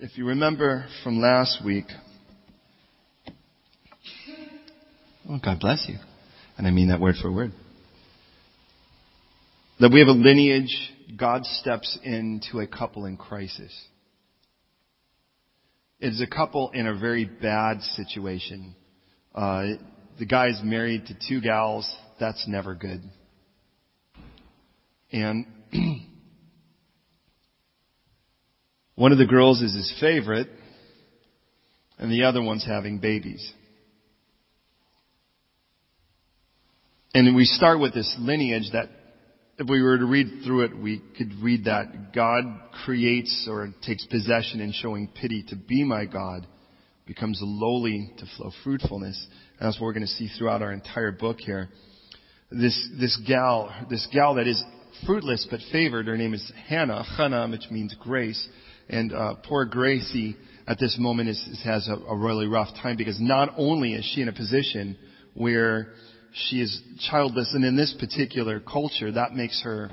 If you remember from last week, oh, God bless you. And I mean that word for word. That we have a lineage, God steps into a couple in crisis. It is a couple in a very bad situation. Uh, the guy's married to two gals. That's never good. And one of the girls is his favorite, and the other one's having babies. And we start with this lineage that if we were to read through it, we could read that God creates or takes possession in showing pity to be my God, becomes lowly to flow fruitfulness. And that's what we're going to see throughout our entire book here. This, this gal, this gal that is fruitless but favored, her name is Hannah, Hannah, which means grace. And uh, poor Gracie at this moment is, has a, a really rough time because not only is she in a position where she is childless, and in this particular culture, that makes her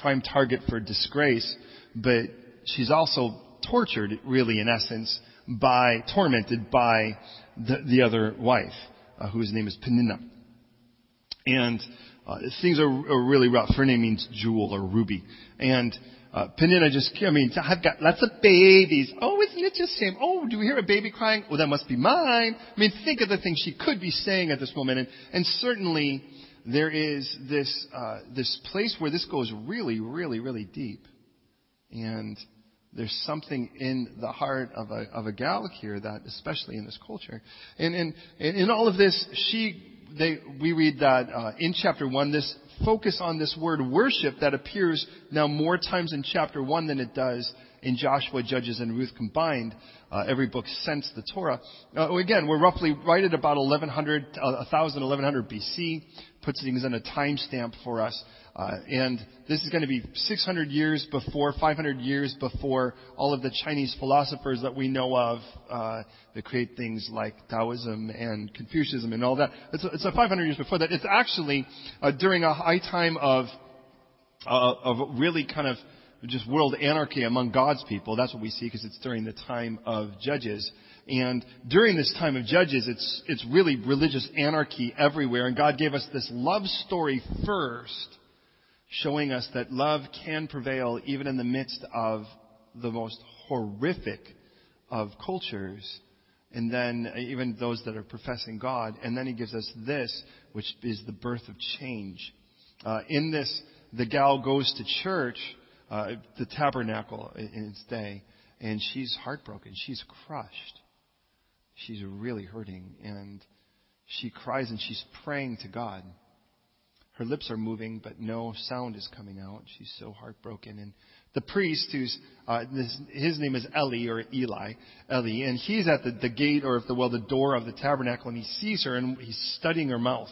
prime target for disgrace. But she's also tortured, really, in essence, by tormented by the, the other wife, uh, whose name is Peninnah. And uh, things are, are really rough. Her name means jewel or ruby, and uh, Peninnah just, I mean, I've got lots of babies. Oh, isn't it just shame? Oh, do we hear a baby crying? Oh, that must be mine. I mean, think of the things she could be saying at this moment. And, and certainly there is this, uh, this place where this goes really, really, really deep. And there's something in the heart of a, of a gal here that, especially in this culture. And, and, and in all of this, she, they, we read that uh, in chapter 1, this focus on this word worship that appears now more times in chapter 1 than it does in Joshua, Judges, and Ruth combined. Uh, every book since the Torah. Uh, again, we're roughly right at about 1100, uh, 1000, 1100 BC. Puts things in a timestamp for us. Uh, and this is going to be 600 years before, 500 years before all of the Chinese philosophers that we know of uh, that create things like Taoism and Confucianism and all that. It's, it's a 500 years before that. It's actually uh, during a high time of uh, of really kind of just world anarchy among God's people. That's what we see because it's during the time of Judges. And during this time of Judges, it's, it's really religious anarchy everywhere. And God gave us this love story first showing us that love can prevail even in the midst of the most horrific of cultures, and then even those that are professing God. And then he gives us this, which is the birth of change. Uh, in this, the gal goes to church, uh, the tabernacle in its day, and she's heartbroken. She's crushed. She's really hurting, and she cries and she's praying to God. Her lips are moving, but no sound is coming out. She's so heartbroken. And the priest, who's uh, his name is Eli or Eli, Eli, and he's at the, the gate or if the well the door of the tabernacle, and he sees her and he's studying her mouth,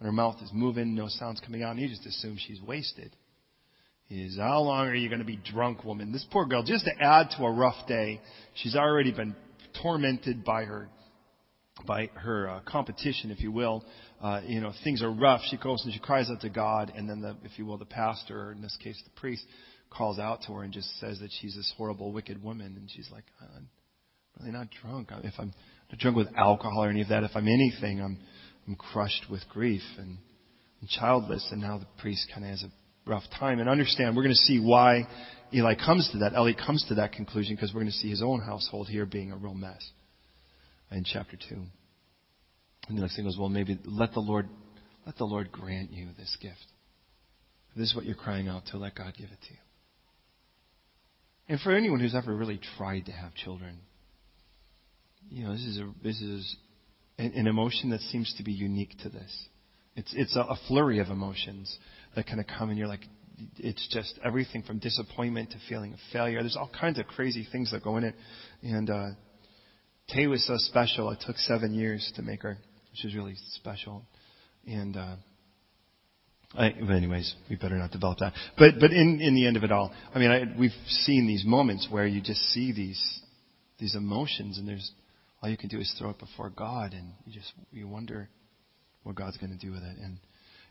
and her mouth is moving, no sounds coming out, and he just assumes she's wasted. He says, "How long are you going to be drunk, woman?" This poor girl, just to add to a rough day, she's already been tormented by her by her uh, competition, if you will. Uh, you know, things are rough. She goes and she cries out to God, and then the, if you will, the pastor, or in this case, the priest, calls out to her and just says that she's this horrible, wicked woman, and she's like, I'm really not drunk. If I'm not drunk with alcohol or any of that, if I'm anything, I'm I'm crushed with grief and, and childless. And now the priest kind of has a rough time. And understand, we're going to see why Eli comes to that. Eli comes to that conclusion because we're going to see his own household here being a real mess in chapter 2. And the next thing goes, well, maybe let the Lord, let the Lord grant you this gift. If this is what you're crying out to, let God give it to you. And for anyone who's ever really tried to have children, you know, this is a, this is an, an emotion that seems to be unique to this. It's, it's a, a flurry of emotions that kind of come and you're like, it's just everything from disappointment to feeling of failure. There's all kinds of crazy things that go in it. And, uh, Tay was so special. It took seven years to make her, which is really special. And uh, I, but anyways, we better not develop that. But but in in the end of it all, I mean, I, we've seen these moments where you just see these these emotions, and there's all you can do is throw it before God, and you just you wonder what God's going to do with it. And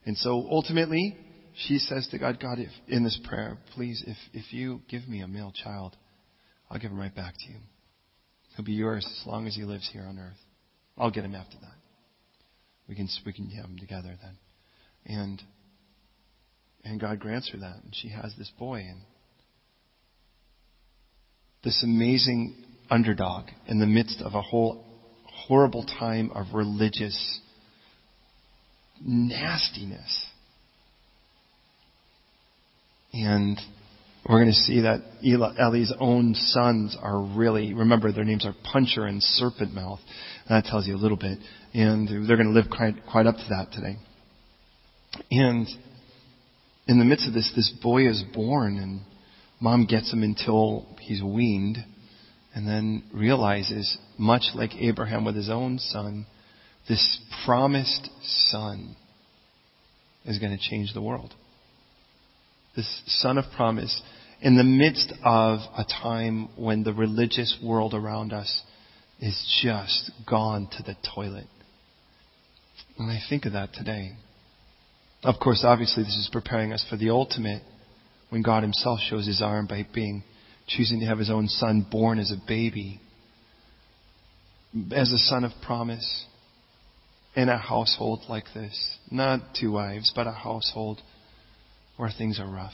and so ultimately, she says to God, God, if in this prayer, please, if if you give me a male child, I'll give him right back to you. He'll be yours as long as he lives here on earth. I'll get him after that. We can, we can have him together then. And, and God grants her that. And she has this boy. And this amazing underdog in the midst of a whole horrible time of religious nastiness. And we're going to see that Eli's own sons are really, remember their names are Puncher and Serpent Mouth. That tells you a little bit. And they're going to live quite, quite up to that today. And in the midst of this, this boy is born and mom gets him until he's weaned and then realizes, much like Abraham with his own son, this promised son is going to change the world. This son of promise in the midst of a time when the religious world around us is just gone to the toilet. And I think of that today. Of course, obviously, this is preparing us for the ultimate when God Himself shows His arm by being choosing to have His own Son born as a baby, as a son of promise, in a household like this. Not two wives, but a household where things are rough.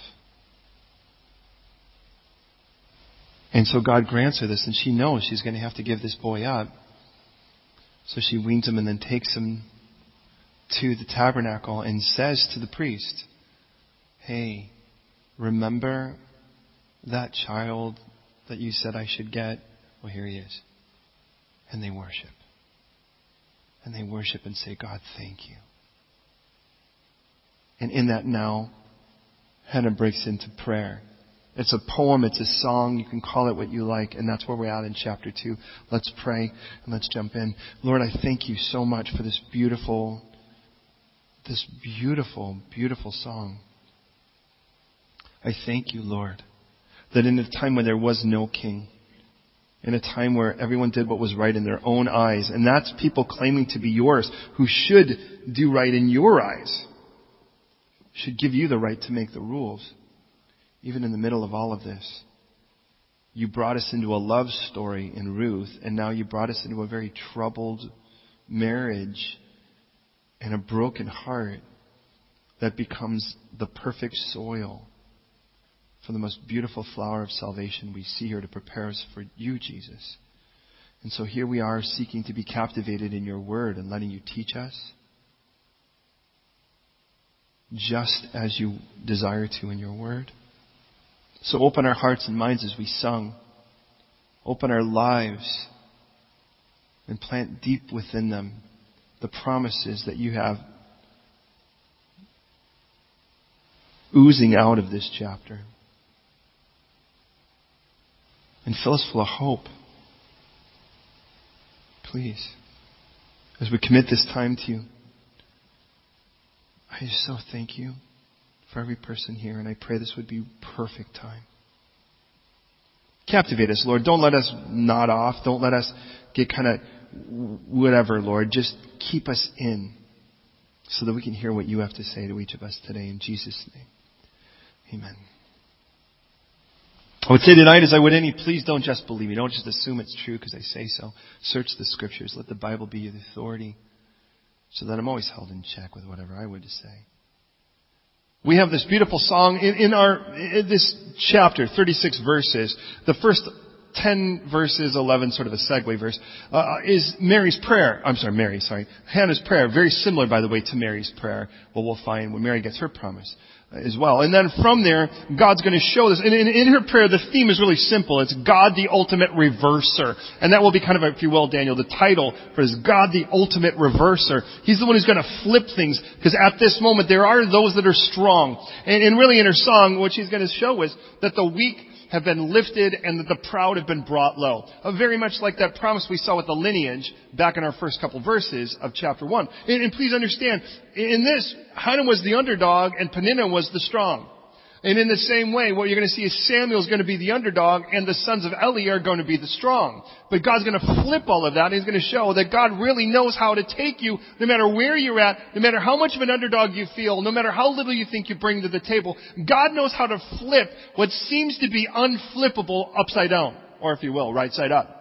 And so God grants her this, and she knows she's going to have to give this boy up. So she weans him and then takes him to the tabernacle and says to the priest, Hey, remember that child that you said I should get? Well, here he is. And they worship. And they worship and say, God, thank you. And in that now, Hannah breaks into prayer. It's a poem, it's a song, you can call it what you like, and that's where we're at in chapter 2. Let's pray and let's jump in. Lord, I thank you so much for this beautiful, this beautiful, beautiful song. I thank you, Lord, that in a time when there was no king, in a time where everyone did what was right in their own eyes, and that's people claiming to be yours who should do right in your eyes, should give you the right to make the rules, even in the middle of all of this. You brought us into a love story in Ruth, and now you brought us into a very troubled marriage and a broken heart that becomes the perfect soil for the most beautiful flower of salvation we see here to prepare us for you, Jesus. And so here we are seeking to be captivated in your word and letting you teach us just as you desire to in your word. So open our hearts and minds as we sung. Open our lives and plant deep within them the promises that you have oozing out of this chapter and fill us full of hope. Please, as we commit this time to you, I just so thank you for every person here, and I pray this would be perfect time. Captivate us, Lord. Don't let us nod off. Don't let us get kind of whatever, Lord. Just keep us in so that we can hear what you have to say to each of us today. In Jesus' name, amen. I would say tonight, as I would any, please don't just believe me. Don't just assume it's true because I say so. Search the scriptures. Let the Bible be your authority so that I'm always held in check with whatever I would to say. We have this beautiful song in, in our, in this chapter, 36 verses. The first 10 verses, 11, sort of a segue verse, uh, is Mary's prayer. I'm sorry, Mary, sorry. Hannah's prayer. Very similar, by the way, to Mary's prayer. Well, we'll find when Mary gets her promise as well. And then from there, God's going to show this. And in, in, her prayer, the theme is really simple. It's God the ultimate reverser. And that will be kind of, if you will, Daniel, the title for this God the ultimate reverser. He's the one who's going to flip things. Because at this moment, there are those that are strong. And, and really in her song, what she's going to show is that the weak have been lifted and that the proud have been brought low. Uh, very much like that promise we saw with the lineage back in our first couple verses of chapter 1. And, please understand, in this, Hannah was the underdog and Peninnah was the strong. And in the same way, what you're going to see is Samuel is going to be the underdog and the sons of Eli are going to be the strong. But God's going to flip all of that and He's going to show that God really knows how to take you no matter where you're at, no matter how much of an underdog you feel, no matter how little you think you bring to the table. God knows how to flip what seems to be unflippable upside down or if you will, right side up.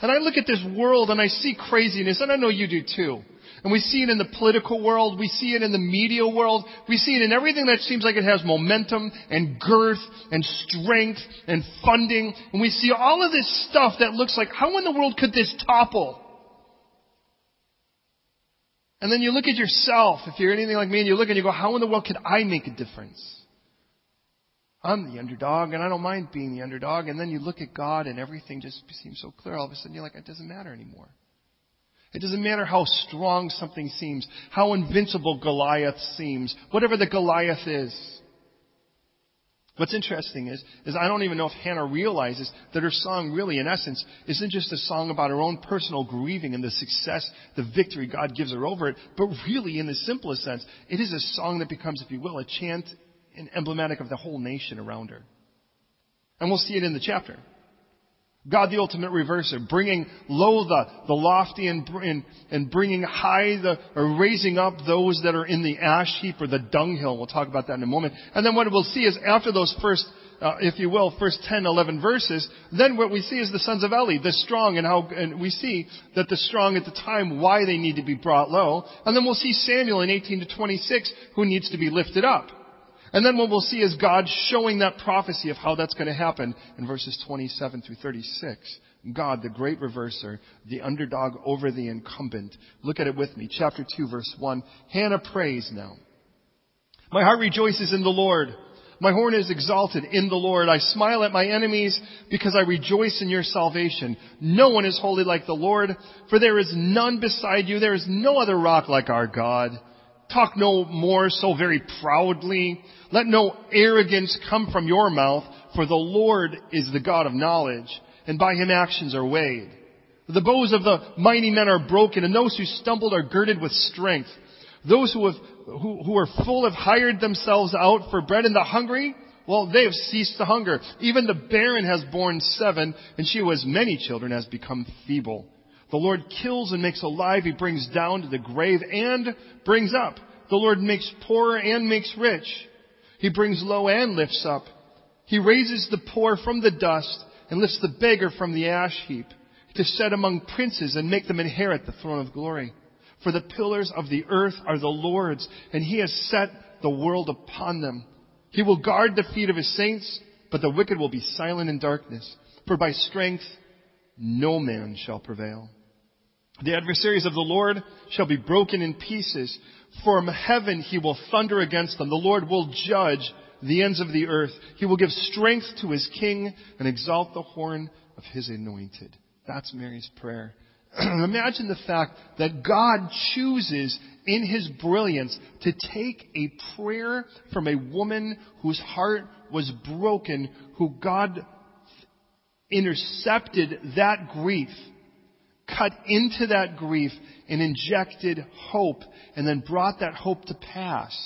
And I look at this world and I see craziness, and I know you do too. And we see it in the political world, we see it in the media world, we see it in everything that seems like it has momentum and girth and strength and funding. And we see all of this stuff that looks like, how in the world could this topple? And then you look at yourself, if you're anything like me, and you look and you go, how in the world could I make a difference? I'm the underdog and I don't mind being the underdog. And then you look at God and everything just seems so clear. All of a sudden you're like, it doesn't matter anymore. It doesn't matter how strong something seems, how invincible Goliath seems, whatever the Goliath is. What's interesting is, is I don't even know if Hannah realizes that her song really, in essence, isn't just a song about her own personal grieving and the success, the victory God gives her over it, but really, in the simplest sense, it is a song that becomes, if you will, a chant and emblematic of the whole nation around her. And we'll see it in the chapter. God, the ultimate reverser, bringing low the, the lofty and, and, and bringing high the, or raising up those that are in the ash heap or the dunghill. We'll talk about that in a moment. And then what we'll see is after those first, uh, if you will, first 10, 11 verses, then what we see is the sons of Eli, the strong, and how, and we see that the strong at the time, why they need to be brought low. And then we'll see Samuel in 18 to 26, who needs to be lifted up. And then what we'll see is God showing that prophecy of how that's going to happen in verses 27 through 36. God, the great reverser, the underdog over the incumbent. Look at it with me. Chapter 2 verse 1. Hannah prays now. My heart rejoices in the Lord. My horn is exalted in the Lord. I smile at my enemies because I rejoice in your salvation. No one is holy like the Lord, for there is none beside you. There is no other rock like our God. Talk no more so very proudly. Let no arrogance come from your mouth, for the Lord is the God of knowledge, and by him actions are weighed. The bows of the mighty men are broken, and those who stumbled are girded with strength. Those who, have, who, who are full have hired themselves out for bread, and the hungry, well, they have ceased to hunger. Even the barren has borne seven, and she who has many children has become feeble. The Lord kills and makes alive. He brings down to the grave and brings up. The Lord makes poor and makes rich. He brings low and lifts up. He raises the poor from the dust and lifts the beggar from the ash heap to set among princes and make them inherit the throne of glory. For the pillars of the earth are the Lord's and he has set the world upon them. He will guard the feet of his saints, but the wicked will be silent in darkness. For by strength no man shall prevail. The adversaries of the Lord shall be broken in pieces. From heaven he will thunder against them. The Lord will judge the ends of the earth. He will give strength to his king and exalt the horn of his anointed. That's Mary's prayer. Imagine the fact that God chooses in his brilliance to take a prayer from a woman whose heart was broken, who God intercepted that grief cut into that grief and injected hope and then brought that hope to pass.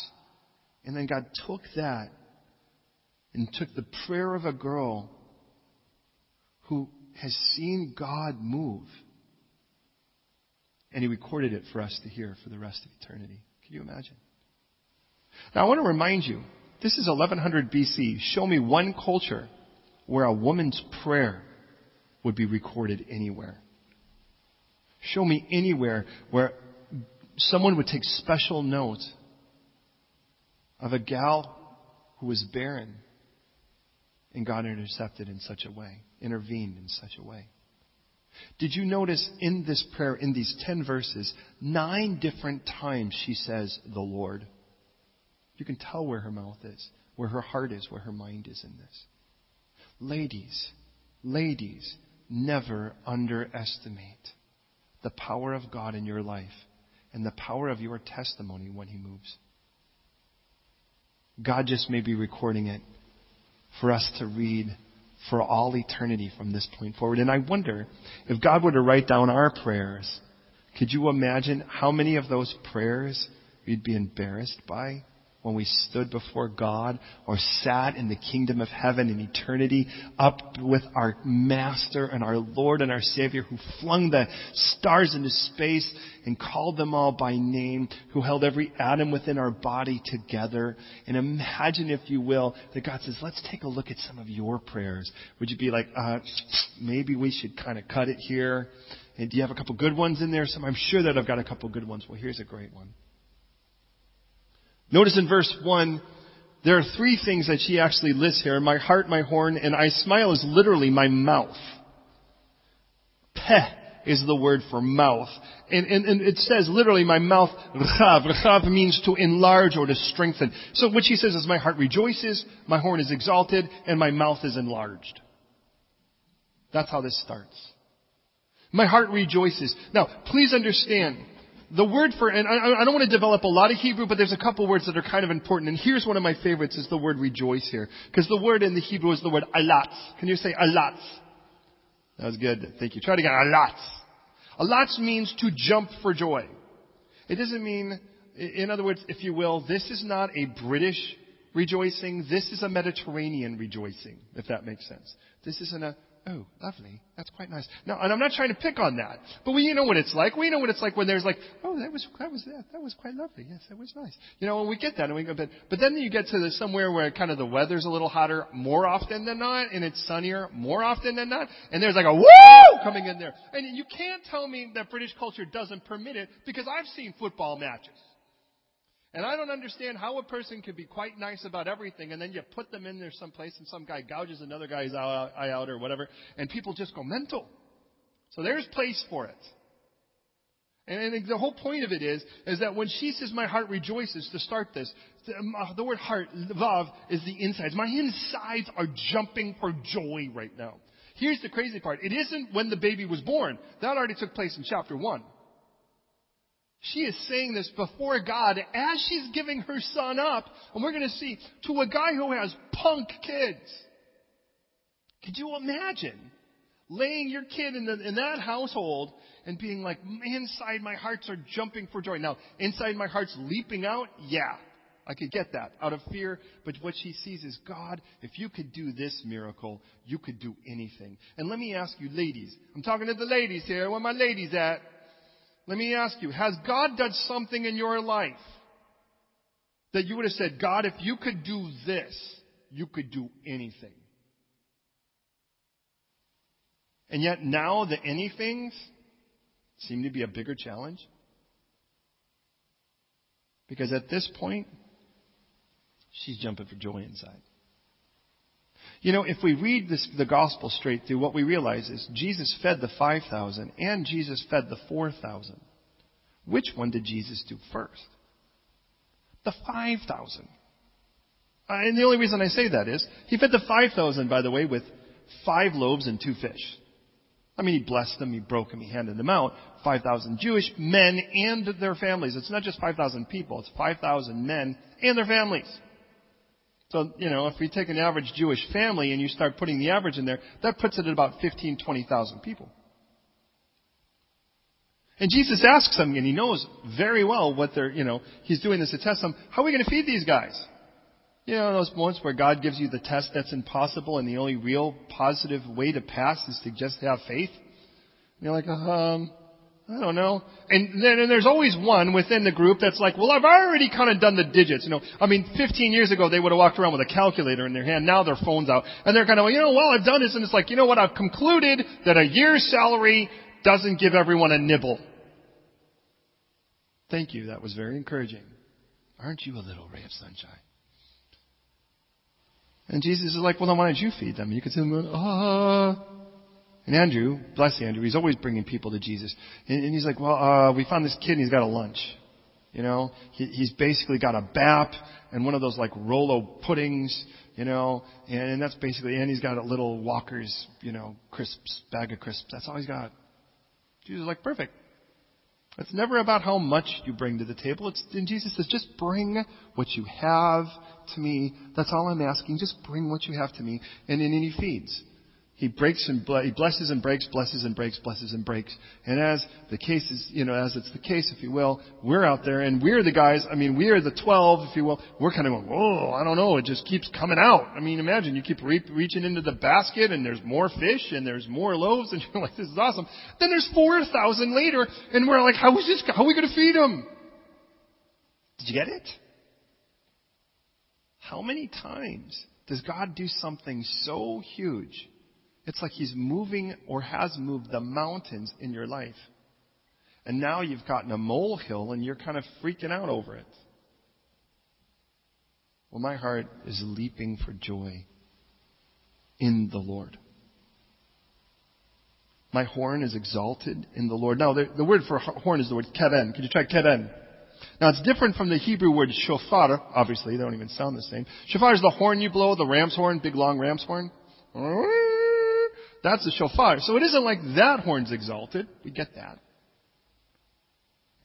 And then God took that and took the prayer of a girl who has seen God move. And he recorded it for us to hear for the rest of eternity. Can you imagine? Now I want to remind you, this is 1100 BC. Show me one culture where a woman's prayer would be recorded anywhere. Show me anywhere where someone would take special note of a gal who was barren and God intercepted in such a way, intervened in such a way. Did you notice in this prayer, in these 10 verses, nine different times she says, the Lord? You can tell where her mouth is, where her heart is, where her mind is in this. Ladies, ladies, never underestimate the power of God in your life and the power of your testimony when He moves. God just may be recording it for us to read for all eternity from this point forward. And I wonder if God were to write down our prayers, could you imagine how many of those prayers we'd be embarrassed by when we stood before God or sat in the kingdom of heaven in eternity up with our Master and our Lord and our Savior who flung the stars into space and called them all by name, who held every atom within our body together. And imagine, if you will, that God says, let's take a look at some of your prayers. Would you be like, uh, maybe we should kind of cut it here? And do you have a couple good ones in there? Some, I'm sure that I've got a couple good ones. Well, here's a great one. Notice in verse 1, there are three things that she actually lists here. My heart, my horn, and I smile is literally my mouth. Peh is the word for mouth. And, and, and it says literally my mouth, rechav. Rechav means to enlarge or to strengthen. So what she says is my heart rejoices, my horn is exalted, and my mouth is enlarged. That's how this starts. My heart rejoices. Now, please understand, the word for, and I, I, don't want to develop a lot of Hebrew, but there's a couple words that are kind of important. And here's one of my favorites is the word rejoice here. Because the word in the Hebrew is the word alatz. Can you say alatz? That was good. Thank you. Try to get alatz. Alatz means to jump for joy. It doesn't mean, in other words, if you will, this is not a British rejoicing. This is a Mediterranean rejoicing, if that makes sense. This isn't a oh, lovely. That's quite nice. Now, and I'm not trying to pick on that, but we you know what it's like. We know what it's like when there's like, oh, that was that was that, that was quite lovely. Yes, that was nice. You know, when we get that, and we go, but but then you get to the, somewhere where kind of the weather's a little hotter more often than not, and it's sunnier more often than not, and there's like a woo coming in there, and you can't tell me that British culture doesn't permit it because I've seen football matches. And I don't understand how a person could be quite nice about everything and then you put them in there someplace and some guy gouges another guy's eye out or whatever and people just go mental. So there's place for it. And the whole point of it is, is that when she says my heart rejoices to start this, the, uh, word heart, love, is the insides. My insides are jumping for joy right now. Here's the crazy part. It isn't when the baby was born. That already took place in chapter 1. She is saying this before God as she's giving her son up, and we're going to see, to a guy who has punk kids. Could you imagine laying your kid in, the, in that household and being like, inside my hearts are jumping for joy. Now, inside my heart's leaping out? Yeah, I could get that out of fear. But what she sees is, God, if you could do this miracle, you could do anything. And let me ask you, ladies. I'm talking to the ladies here. Where my ladies at? Let me ask you, has God done something in your life that you would have said, God, if you could do this, you could do anything? And yet now the anythings seem to be a bigger challenge. Because at this point, she's jumping for joy inside. You know, if we read this, the gospel straight through, what we realize is Jesus fed the 5,000 and Jesus fed the 4,000. Which one did Jesus do first? The 5,000. Uh, and the only reason I say that is, he fed the 5,000, by the way, with five loaves and two fish. I mean, he blessed them, he broke them, he handed them out. 5,000 Jewish men and their families. It's not just 5,000 people, it's 5,000 men and their families. So, you know, if we take an average Jewish family and you start putting the average in there, that puts it at about 15, 20,000 people. And Jesus asks them, and he knows very well what they're, you know, he's doing this to test them. How are we going to feed these guys? You know, those moments where God gives you the test that's impossible and the only real positive way to pass is to just have faith. And you're like, um, I don't know. And then and there's always one within the group that's like, well, I've already kind of done the digits. You know, I mean, 15 years ago they would have walked around with a calculator in their hand. Now their phone's out, and they're kind of, you know, well, I've done this, and it's like, you know what? I've concluded that a year's salary doesn't give everyone a nibble. Thank you. That was very encouraging. Aren't you a little ray of sunshine? And Jesus is like, well, then why don't you feed them? You could say, ah. And Andrew, bless Andrew, he's always bringing people to Jesus. And, and he's like, well, uh, we found this kid and he's got a lunch. You know, he, he's basically got a BAP and one of those like Rolo puddings, you know, and, and that's basically, and he's got a little Walker's, you know, crisps, bag of crisps. That's all he's got. Jesus is like, perfect. It's never about how much you bring to the table. It's, and Jesus says, just bring what you have to me. That's all I'm asking. Just bring what you have to me. And then he feeds. He breaks and ble- he blesses and breaks, blesses and breaks, blesses and breaks. And as the case is, you know, as it's the case, if you will, we're out there and we're the guys, I mean, we're the 12, if you will, we're kind of going, whoa, I don't know, it just keeps coming out. I mean, imagine you keep re- reaching into the basket and there's more fish and there's more loaves and you're like, this is awesome. Then there's 4,000 later and we're like, how is this, how are we going to feed them? Did you get it? How many times does God do something so huge it's like He's moving or has moved the mountains in your life. And now you've gotten a molehill and you're kind of freaking out over it. Well, my heart is leaping for joy in the Lord. My horn is exalted in the Lord. Now, the, the word for horn is the word keren. Could you try keren? Now, it's different from the Hebrew word shofar. Obviously, they don't even sound the same. Shofar is the horn you blow, the ram's horn, big long ram's horn. That's the shofar. So it isn't like that horn's exalted. We get that.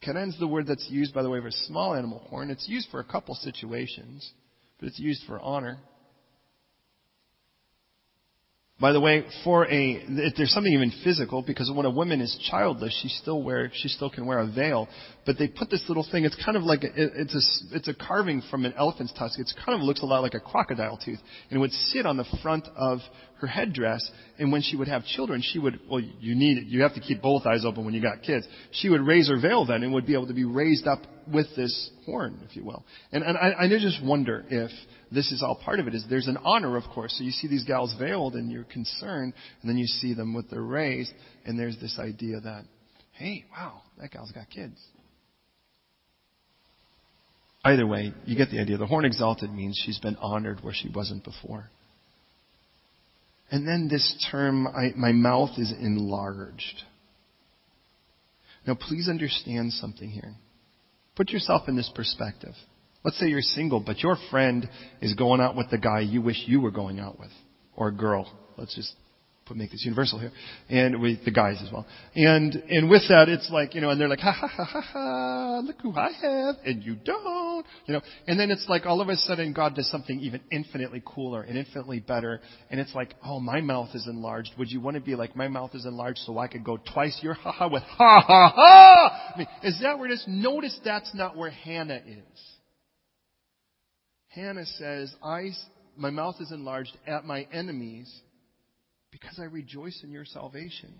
Keren's the word that's used, by the way, for a small animal horn. It's used for a couple situations, but it's used for honor. By the way, for a, if there's something even physical because when a woman is childless, she still wear, she still can wear a veil. But they put this little thing. It's kind of like a, it's a, it's a carving from an elephant's tusk. It kind of looks a lot like a crocodile tooth, and it would sit on the front of her headdress. And when she would have children, she would, well, you need it. You have to keep both eyes open when you got kids. She would raise her veil then and would be able to be raised up with this horn, if you will. And, and I, I just wonder if this is all part of it. Is there's an honor, of course. So you see these gals veiled, and you're concerned, and then you see them with their raised, and there's this idea that, hey, wow, that gal's got kids. Either way, you get the idea. The horn exalted means she's been honored where she wasn't before. And then this term, I, my mouth is enlarged. Now, please understand something here. Put yourself in this perspective. Let's say you're single, but your friend is going out with the guy you wish you were going out with, or a girl. Let's just put, make this universal here, and with the guys as well. And and with that, it's like you know, and they're like, ha ha ha ha ha, look who I have, and you don't, you know. And then it's like all of a sudden God does something even infinitely cooler and infinitely better, and it's like, oh, my mouth is enlarged. Would you want to be like my mouth is enlarged so I could go twice your ha ha with ha ha ha? I mean, is that where it is? Notice that's not where Hannah is. Hannah says, I, my mouth is enlarged at my enemies because I rejoice in your salvation.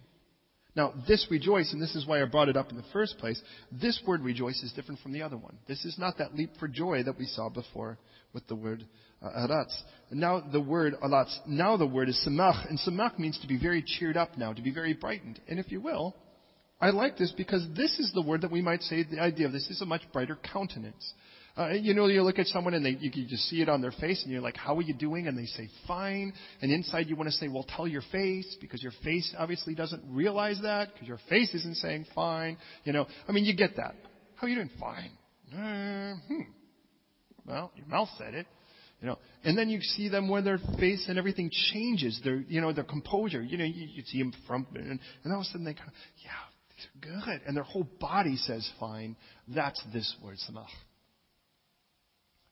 Now, this rejoice, and this is why I brought it up in the first place, this word rejoice is different from the other one. This is not that leap for joy that we saw before with the word uh, aratz. Now the word aratz, now the word is samach, and samach means to be very cheered up now, to be very brightened. And if you will, I like this because this is the word that we might say the idea of this is a much brighter countenance. Uh, you know, you look at someone and they, you can just see it on their face and you're like, how are you doing? And they say, fine. And inside you want to say, well, tell your face because your face obviously doesn't realize that because your face isn't saying fine. You know, I mean, you get that. How are you doing? Fine. Uh, hmm. Well, your mouth said it. You know, and then you see them when their face and everything changes. Their, you know, their composure. You know, you, you see them from, and, and all of a sudden they kind of, yeah, these are good. And their whole body says fine. That's this word, samach.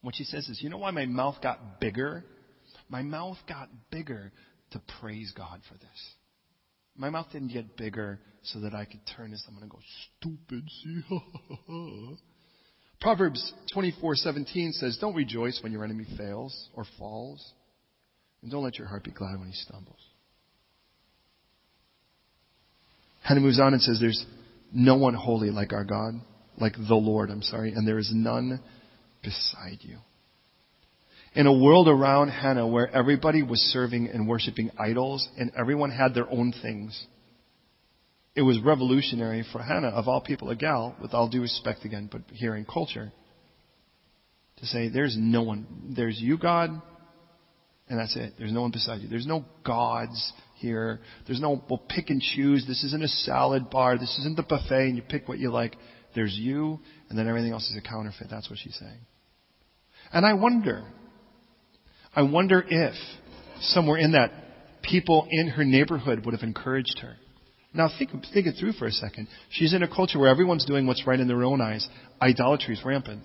What she says is, you know why my mouth got bigger? My mouth got bigger to praise God for this. My mouth didn't get bigger so that I could turn to someone and go, stupid, see, Proverbs 24:17 says, "Don't rejoice when your enemy fails or falls, and don't let your heart be glad when he stumbles." Hannah moves on and says, "There's no one holy like our God, like the Lord. I'm sorry, and there is none beside you. In a world around Hannah where everybody was serving and worshiping idols and everyone had their own things, it was revolutionary for Hannah, of all people, a gal, with all due respect again, but here in culture, to say, there's no one. There's you, God, and that's it. There's no one beside you. There's no gods here. There's no, well, pick and choose. This isn't a salad bar. This isn't the buffet and you pick what you like. There's you, and then everything else is a counterfeit. That's what she's saying. And I wonder, I wonder if somewhere in that people in her neighborhood would have encouraged her. Now think, think it through for a second. She's in a culture where everyone's doing what's right in their own eyes. Idolatry is rampant.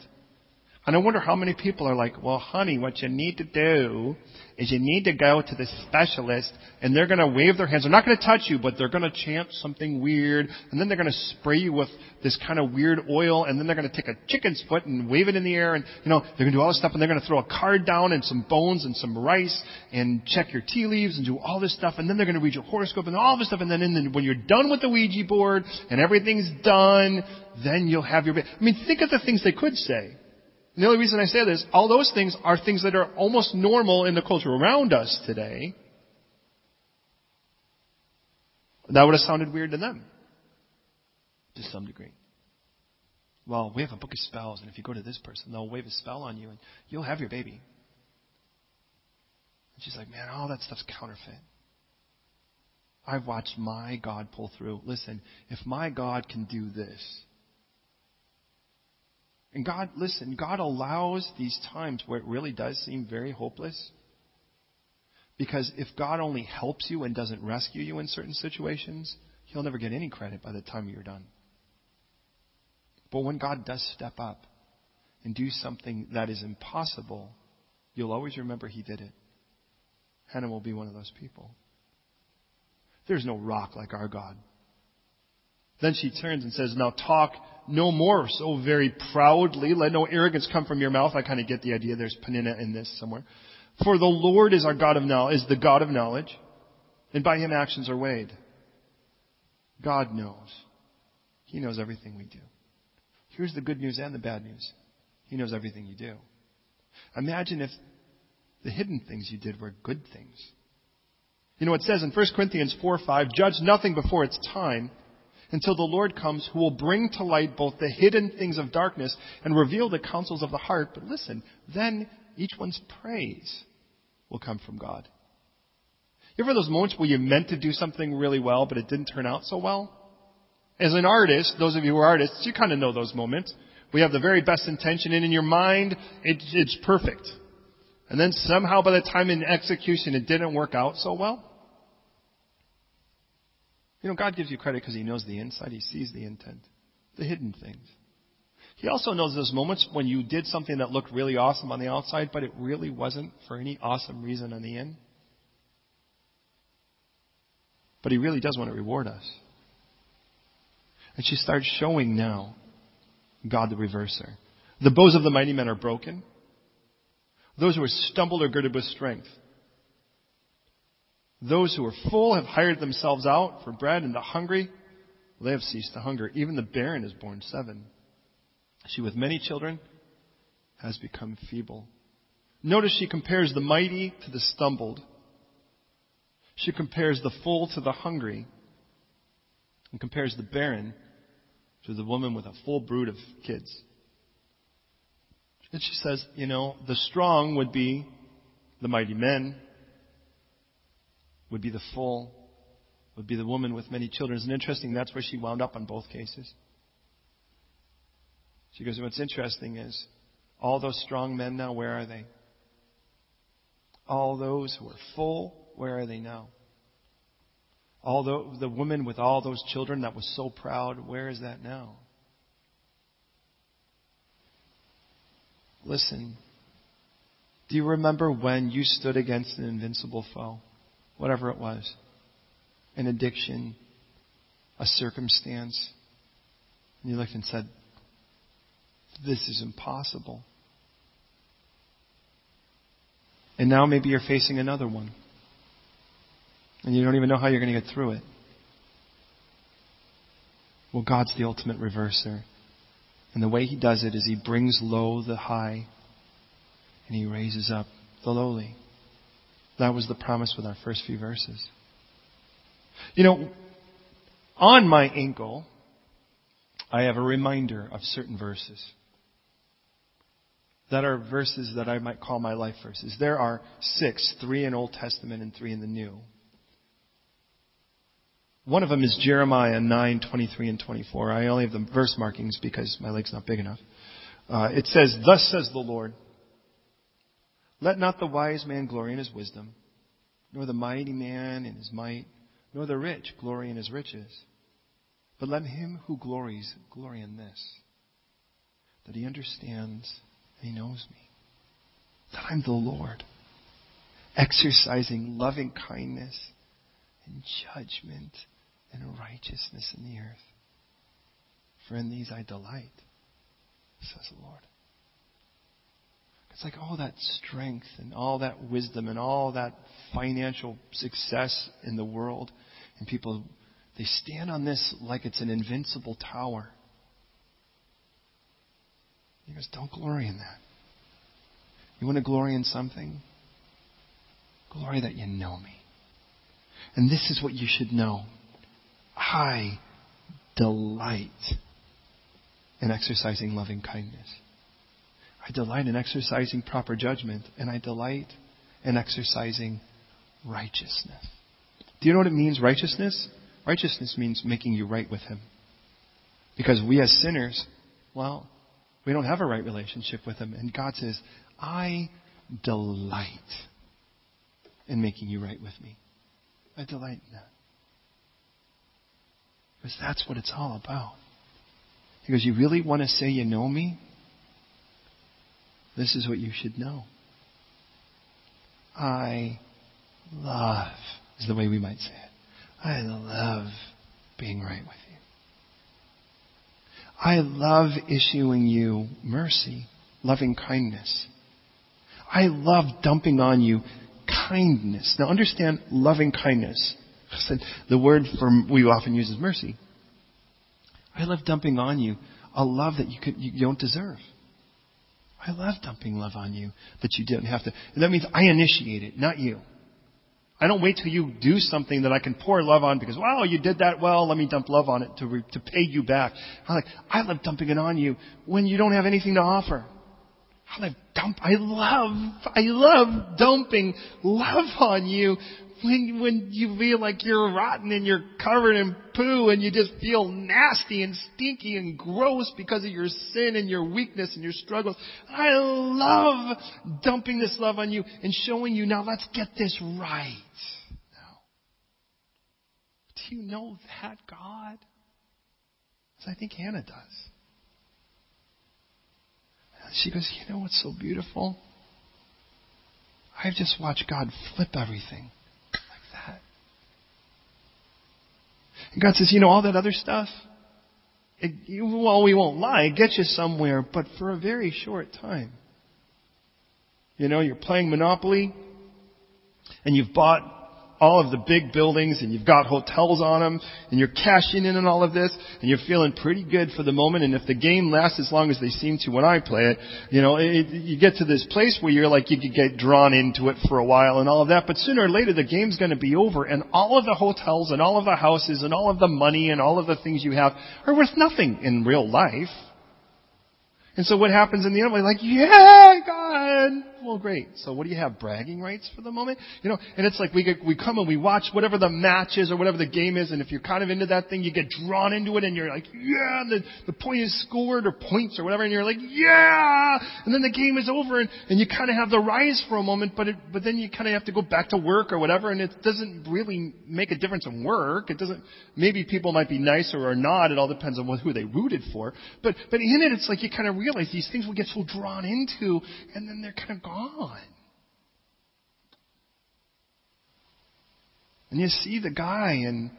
And I wonder how many people are like, well, honey, what you need to do is you need to go to the specialist and they're going to wave their hands. They're not going to touch you, but they're going to chant something weird and then they're going to spray you with this kind of weird oil and then they're going to take a chicken's foot and wave it in the air and, you know, they're going to do all this stuff and they're going to throw a card down and some bones and some rice and check your tea leaves and do all this stuff and then they're going to read your horoscope and all this stuff and then the, when you're done with the Ouija board and everything's done, then you'll have your, I mean, think of the things they could say. The only reason I say this, all those things are things that are almost normal in the culture around us today. That would have sounded weird to them. To some degree. Well, we have a book of spells, and if you go to this person, they'll wave a spell on you, and you'll have your baby. And she's like, man, all that stuff's counterfeit. I've watched my God pull through. Listen, if my God can do this, and God, listen, God allows these times where it really does seem very hopeless. Because if God only helps you and doesn't rescue you in certain situations, He'll never get any credit by the time you're done. But when God does step up and do something that is impossible, you'll always remember He did it. Hannah will be one of those people. There's no rock like our God. Then she turns and says, Now talk no more so very proudly. Let no arrogance come from your mouth. I kind of get the idea. There's Peninnah in this somewhere. For the Lord is our God of knowledge, is the God of knowledge, and by him actions are weighed. God knows. He knows everything we do. Here's the good news and the bad news. He knows everything you do. Imagine if the hidden things you did were good things. You know, it says in 1 Corinthians 4 5, judge nothing before its time until the Lord comes who will bring to light both the hidden things of darkness and reveal the counsels of the heart. But listen, then each one's praise will come from God. You ever those moments where you meant to do something really well, but it didn't turn out so well? As an artist, those of you who are artists, you kind of know those moments. We have the very best intention, and in your mind, it, it's perfect. And then somehow by the time in execution, it didn't work out so well. You know, God gives you credit because He knows the inside. He sees the intent, the hidden things. He also knows those moments when you did something that looked really awesome on the outside, but it really wasn't for any awesome reason on the end. But He really does want to reward us. And she starts showing now God the reverser. The bows of the mighty men are broken. Those who are stumbled are girded with strength. Those who are full have hired themselves out for bread, and the hungry, they have ceased to hunger. Even the barren is born seven. She with many children has become feeble. Notice she compares the mighty to the stumbled. She compares the full to the hungry, and compares the barren to the woman with a full brood of kids. And she says, you know, the strong would be the mighty men, would be the full, would be the woman with many children. Isn't interesting? That's where she wound up on both cases. She goes, What's interesting is all those strong men now, where are they? All those who are full, where are they now? All the, the woman with all those children that was so proud, where is that now? Listen, do you remember when you stood against an invincible foe? Whatever it was an addiction, a circumstance. And you looked and said, This is impossible. And now maybe you're facing another one. And you don't even know how you're going to get through it. Well, God's the ultimate reverser. And the way He does it is He brings low the high and He raises up the lowly. That was the promise with our first few verses. You know, on my ankle, I have a reminder of certain verses that are verses that I might call my life verses. There are six, three in Old Testament and three in the New. One of them is Jeremiah 9, 23 and 24. I only have the verse markings because my leg's not big enough. Uh, it says, Thus says the Lord, let not the wise man glory in his wisdom, nor the mighty man in his might, nor the rich glory in his riches. But let him who glories glory in this, that he understands And He knows me. That I'm the Lord, exercising loving kindness and judgment and righteousness in the earth. For in these I delight, says the Lord. It's like all that strength and all that wisdom and all that financial success in the world. And people, they stand on this like it's an invincible tower. He goes, don't glory in that. You want to glory in something? Glory that you know me. And this is what you should know. I delight in exercising loving kindness. I delight in exercising proper judgment, and I delight in exercising righteousness. Do you know what it means, righteousness? Righteousness means making you right with Him. Because we as sinners, well, we don't have a right relationship with Him. And God says, I delight in making you right with me. I delight in that. Because that's what it's all about. Because You really want to say you know me? This is what you should know. I love, is the way we might say it. I love being right with you. I love issuing you mercy, loving kindness. I love dumping on you kindness. Now understand loving kindness. The word for we often use is mercy. I love dumping on you a love that you, could, you don't deserve. I love dumping love on you that you didn't have to. And that means I initiate it, not you. I don't wait till you do something that I can pour love on because, wow, you did that well. Let me dump love on it to, re, to pay you back. I'm like, I love dumping it on you when you don't have anything to offer. I love dump. I love, I love dumping love on you when, when you feel like you're rotten and you're covered in poo and you just feel nasty and stinky and gross because of your sin and your weakness and your struggles. I love dumping this love on you and showing you now let's get this right. Now, do you know that God? As I think Hannah does. She goes, you know what's so beautiful? I've just watched God flip everything. And God says, you know, all that other stuff, it, well, we won't lie, it gets you somewhere, but for a very short time. You know, you're playing Monopoly, and you've bought all of the big buildings and you've got hotels on them and you're cashing in on all of this and you're feeling pretty good for the moment and if the game lasts as long as they seem to when I play it, you know, it, you get to this place where you're like, you could get drawn into it for a while and all of that, but sooner or later the game's gonna be over and all of the hotels and all of the houses and all of the money and all of the things you have are worth nothing in real life. And so what happens in the end? We're like, yeah, God. Well, great. So what do you have? Bragging rights for the moment? You know, and it's like we get, we come and we watch whatever the match is or whatever the game is, and if you're kind of into that thing, you get drawn into it and you're like, yeah, the, the point is scored or points or whatever, and you're like, yeah, and then the game is over and, and you kind of have the rise for a moment, but it, but then you kind of have to go back to work or whatever, and it doesn't really make a difference in work. It doesn't, maybe people might be nicer or not. It all depends on what, who they rooted for. But, but in it, it's like you kind of realize these things will get so drawn into, and then they're kind of gone. And you see the guy and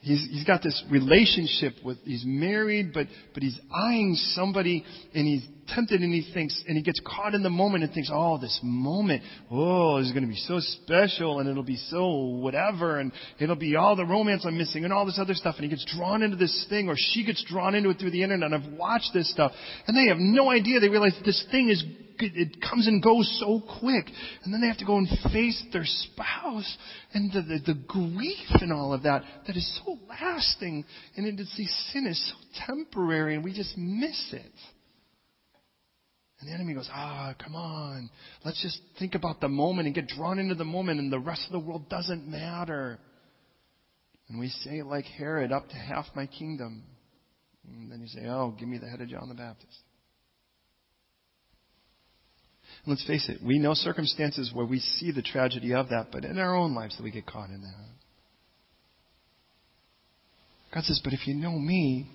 he's, he's got this relationship with, he's married, but, but he's eyeing somebody and he's tempted and he thinks, and he gets caught in the moment and thinks, oh, this moment, oh, is going to be so special and it'll be so whatever and it'll be all the romance I'm missing and all this other stuff. And he gets drawn into this thing or she gets drawn into it through the internet. And I've watched this stuff and they have no idea. They realize that this thing is it comes and goes so quick. And then they have to go and face their spouse and the, the, the grief and all of that that is so lasting. And it is, the sin is so temporary and we just miss it. And the enemy goes, ah, come on. Let's just think about the moment and get drawn into the moment and the rest of the world doesn't matter. And we say like Herod, up to half my kingdom. And then you say, oh, give me the head of John the Baptist. Let's face it, we know circumstances where we see the tragedy of that, but in our own lives that we get caught in that. God says, but if you know me,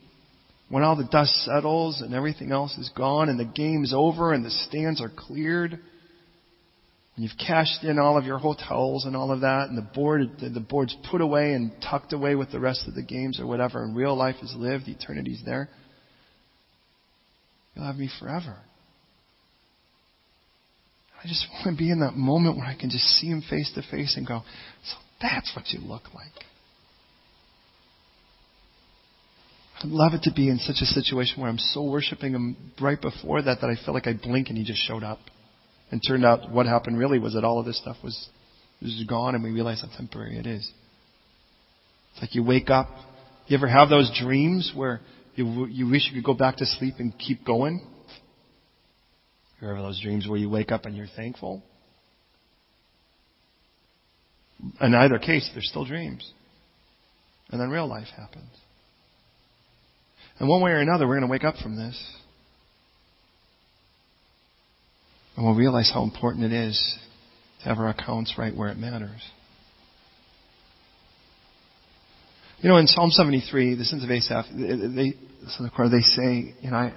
when all the dust settles and everything else is gone and the game's over and the stands are cleared, and you've cashed in all of your hotels and all of that, and the board the board's put away and tucked away with the rest of the games or whatever, and real life is lived, eternity's there. You'll have me forever. I just want to be in that moment where I can just see him face to face and go, so that's what you look like. I'd love it to be in such a situation where I'm so worshiping him right before that that I feel like I blink and he just showed up. And turned out what happened really was that all of this stuff was, was gone and we realize how temporary it is. It's like you wake up. You ever have those dreams where you, you wish you could go back to sleep and keep going? You ever those dreams where you wake up and you're thankful? In either case, they're still dreams. And then real life happens. And one way or another, we're going to wake up from this. And we'll realize how important it is to have our accounts right where it matters. You know, in Psalm 73, the sons of Asaph, they, they say, you know, I,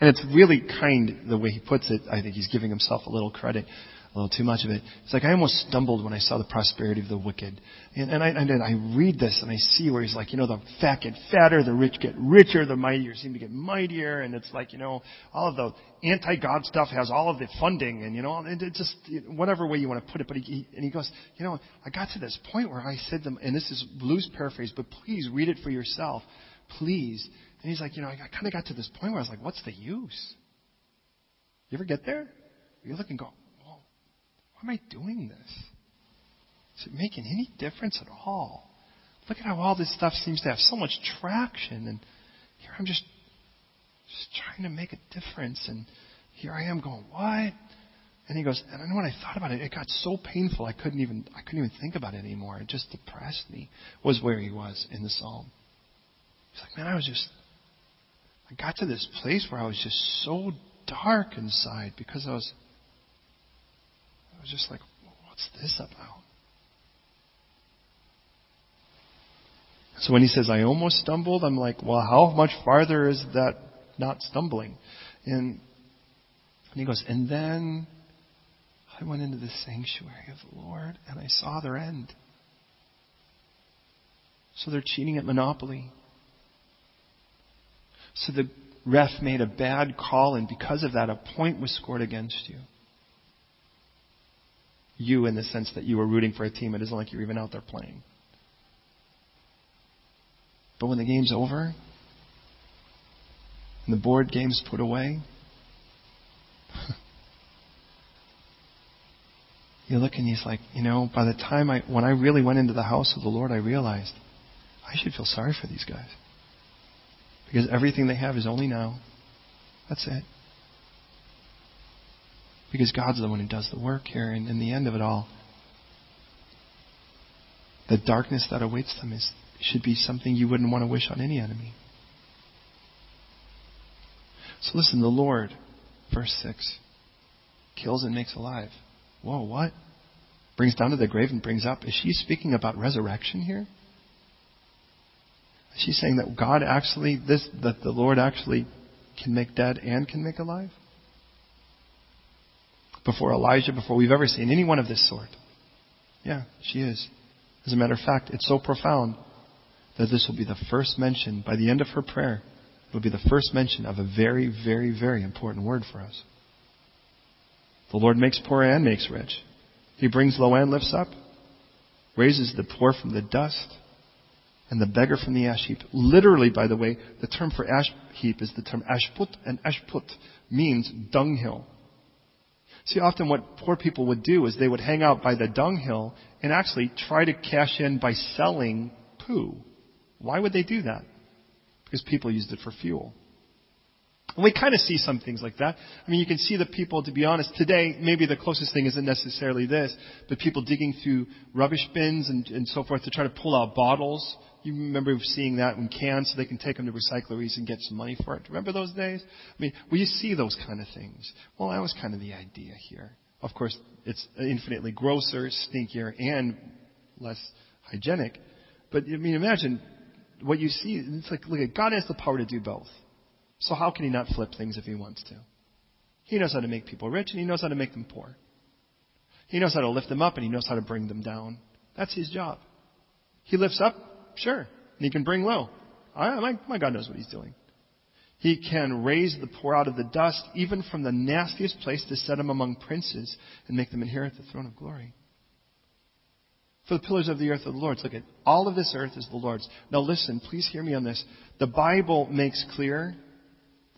and it's really kind the way he puts it. I think he's giving himself a little credit a little too much of it. It's like I almost stumbled when I saw the prosperity of the wicked. And, and, I, and I read this and I see where he's like, you know, the fat get fatter, the rich get richer, the mightier seem to get mightier, and it's like, you know, all of the anti-God stuff has all of the funding, and you know, and it just whatever way you want to put it. But he, he and he goes, you know, I got to this point where I said them, and this is loose paraphrase, but please read it for yourself, please. And he's like, you know, I kind of got to this point where I was like, what's the use? You ever get there? You look and go, Whoa, why am I doing this? Is it making any difference at all? Look at how all this stuff seems to have so much traction, and here I'm just just trying to make a difference, and here I am going, what? And he goes, and I know when I thought about it, it got so painful I couldn't even I couldn't even think about it anymore. It just depressed me. Was where he was in the psalm. He's like, man, I was just I got to this place where I was just so dark inside because I was I was just like, what's this about? So when he says, I almost stumbled, I'm like, well, how much farther is that not stumbling? And, and he goes, and then I went into the sanctuary of the Lord and I saw their end. So they're cheating at Monopoly. So the ref made a bad call, and because of that, a point was scored against you you in the sense that you were rooting for a team. It isn't like you're even out there playing. But when the game's over and the board game's put away, you look and he's like, you know, by the time I, when I really went into the house of the Lord, I realized I should feel sorry for these guys. Because everything they have is only now. That's it. Because God's the one who does the work here. And in the end of it all, the darkness that awaits them is, should be something you wouldn't want to wish on any enemy. So listen, the Lord, verse 6, kills and makes alive. Whoa, what? Brings down to the grave and brings up. Is she speaking about resurrection here? Is she saying that God actually, this, that the Lord actually can make dead and can make alive? before Elijah, before we've ever seen anyone of this sort. Yeah, she is. As a matter of fact, it's so profound that this will be the first mention, by the end of her prayer, it will be the first mention of a very, very, very important word for us. The Lord makes poor and makes rich. He brings low and lifts up, raises the poor from the dust, and the beggar from the ash heap. Literally, by the way, the term for ash heap is the term ashput, and ashput means dunghill. See, often what poor people would do is they would hang out by the dunghill and actually try to cash in by selling poo. Why would they do that? Because people used it for fuel. And we kind of see some things like that. I mean, you can see the people, to be honest, today, maybe the closest thing isn't necessarily this, but people digging through rubbish bins and, and so forth to try to pull out bottles you remember seeing that in cans so they can take them to recycleries and get some money for it. Remember those days? I mean, we see those kind of things. Well, that was kind of the idea here. Of course, it's infinitely grosser, stinkier, and less hygienic. But I mean, imagine what you see, it's like, look, God has the power to do both. So how can he not flip things if he wants to? He knows how to make people rich and he knows how to make them poor. He knows how to lift them up and he knows how to bring them down. That's his job. He lifts up, sure, and he can bring low. I, my, my God knows what he's doing. He can raise the poor out of the dust, even from the nastiest place, to set them among princes and make them inherit the throne of glory. For the pillars of the earth are the Lord's. Look at all of this earth is the Lord's. Now listen, please hear me on this. The Bible makes clear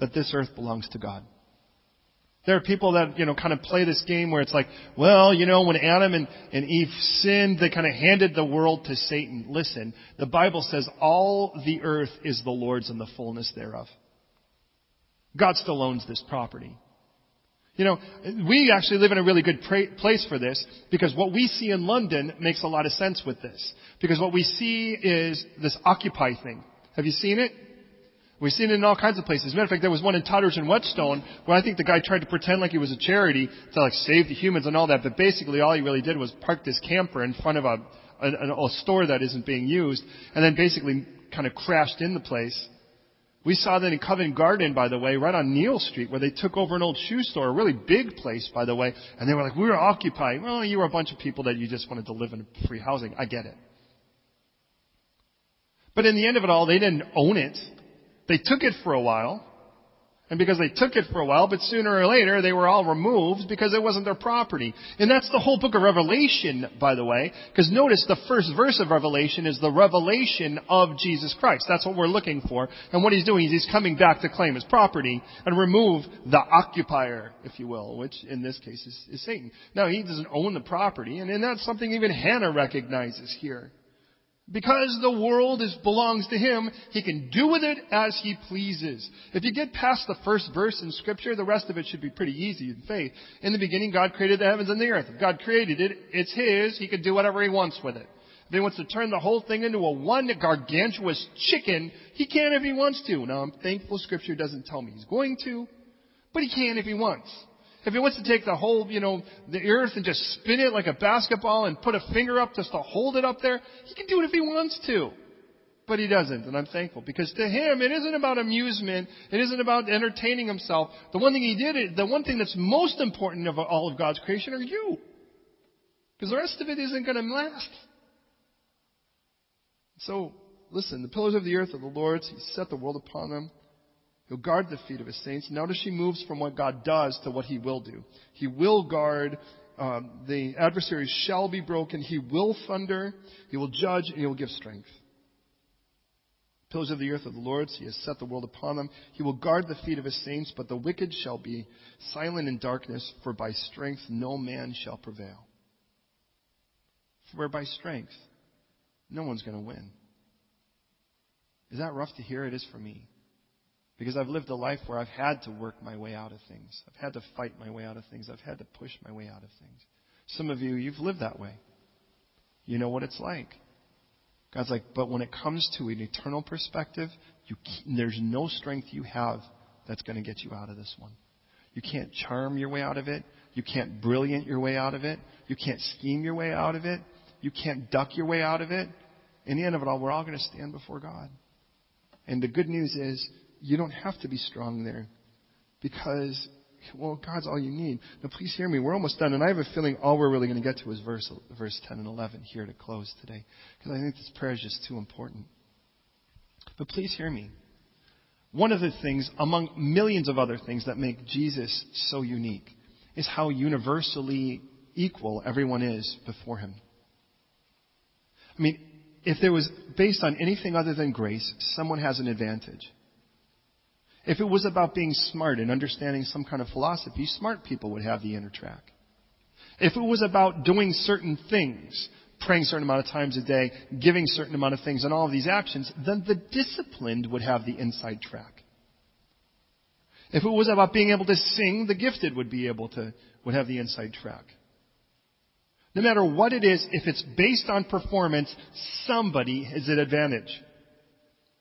that this earth belongs to God. There are people that, you know, kind of play this game where it's like, well, you know, when Adam and, and Eve sinned, they kind of handed the world to Satan. Listen, the Bible says all the earth is the Lord's and the fullness thereof. God still owns this property. You know, we actually live in a really good pra- place for this because what we see in London makes a lot of sense with this. Because what we see is this Occupy thing. Have you seen it? We've seen it in all kinds of places. As a matter of fact, there was one in Totteridge and Whetstone where I think the guy tried to pretend like he was a charity to like save the humans and all that, but basically all he really did was park this camper in front of a, a, a store that isn't being used and then basically kind of crashed in the place. We saw that in Covent Garden, by the way, right on Neal Street, where they took over an old shoe store, a really big place, by the way, and they were like, we were occupying. Well, you were a bunch of people that you just wanted to live in free housing. I get it. But in the end of it all, they didn't own it. They took it for a while. And because they took it for a while, but sooner or later they were all removed because it wasn't their property. And that's the whole book of Revelation, by the way. Because notice the first verse of Revelation is the revelation of Jesus Christ. That's what we're looking for. And what he's doing is he's coming back to claim his property and remove the occupier, if you will, which in this case is, is Satan. Now he doesn't own the property, and, and that's something even Hannah recognizes here. Because the world is, belongs to Him, He can do with it as He pleases. If you get past the first verse in Scripture, the rest of it should be pretty easy in faith. In the beginning, God created the heavens and the earth. If God created it, it's His. He can do whatever He wants with it. If He wants to turn the whole thing into a one gargantuous chicken, He can if He wants to. Now, I'm thankful Scripture doesn't tell me He's going to, but He can if He wants. If he wants to take the whole, you know, the earth and just spin it like a basketball and put a finger up just to hold it up there, he can do it if he wants to. But he doesn't, and I'm thankful. Because to him, it isn't about amusement. It isn't about entertaining himself. The one thing he did, the one thing that's most important of all of God's creation are you. Because the rest of it isn't going to last. So, listen, the pillars of the earth are the Lord's. He set the world upon them. He'll guard the feet of his saints. Notice she moves from what God does to what he will do. He will guard. Um, the adversaries shall be broken. He will thunder. He will judge and he will give strength. Pillars of the earth are the Lord's. He has set the world upon them. He will guard the feet of his saints, but the wicked shall be silent in darkness, for by strength no man shall prevail. For by strength, no one's going to win. Is that rough to hear? It is for me. Because I've lived a life where I've had to work my way out of things. I've had to fight my way out of things. I've had to push my way out of things. Some of you, you've lived that way. You know what it's like. God's like, but when it comes to an eternal perspective, you, there's no strength you have that's going to get you out of this one. You can't charm your way out of it. You can't brilliant your way out of it. You can't scheme your way out of it. You can't duck your way out of it. In the end of it all, we're all going to stand before God. And the good news is, you don't have to be strong there because, well, God's all you need. Now, please hear me. We're almost done, and I have a feeling all we're really going to get to is verse, verse 10 and 11 here to close today because I think this prayer is just too important. But please hear me. One of the things, among millions of other things, that make Jesus so unique is how universally equal everyone is before him. I mean, if there was based on anything other than grace, someone has an advantage. If it was about being smart and understanding some kind of philosophy, smart people would have the inner track. If it was about doing certain things, praying a certain amount of times a day, giving a certain amount of things, and all of these actions, then the disciplined would have the inside track. If it was about being able to sing, the gifted would be able to, would have the inside track. No matter what it is, if it's based on performance, somebody has an advantage.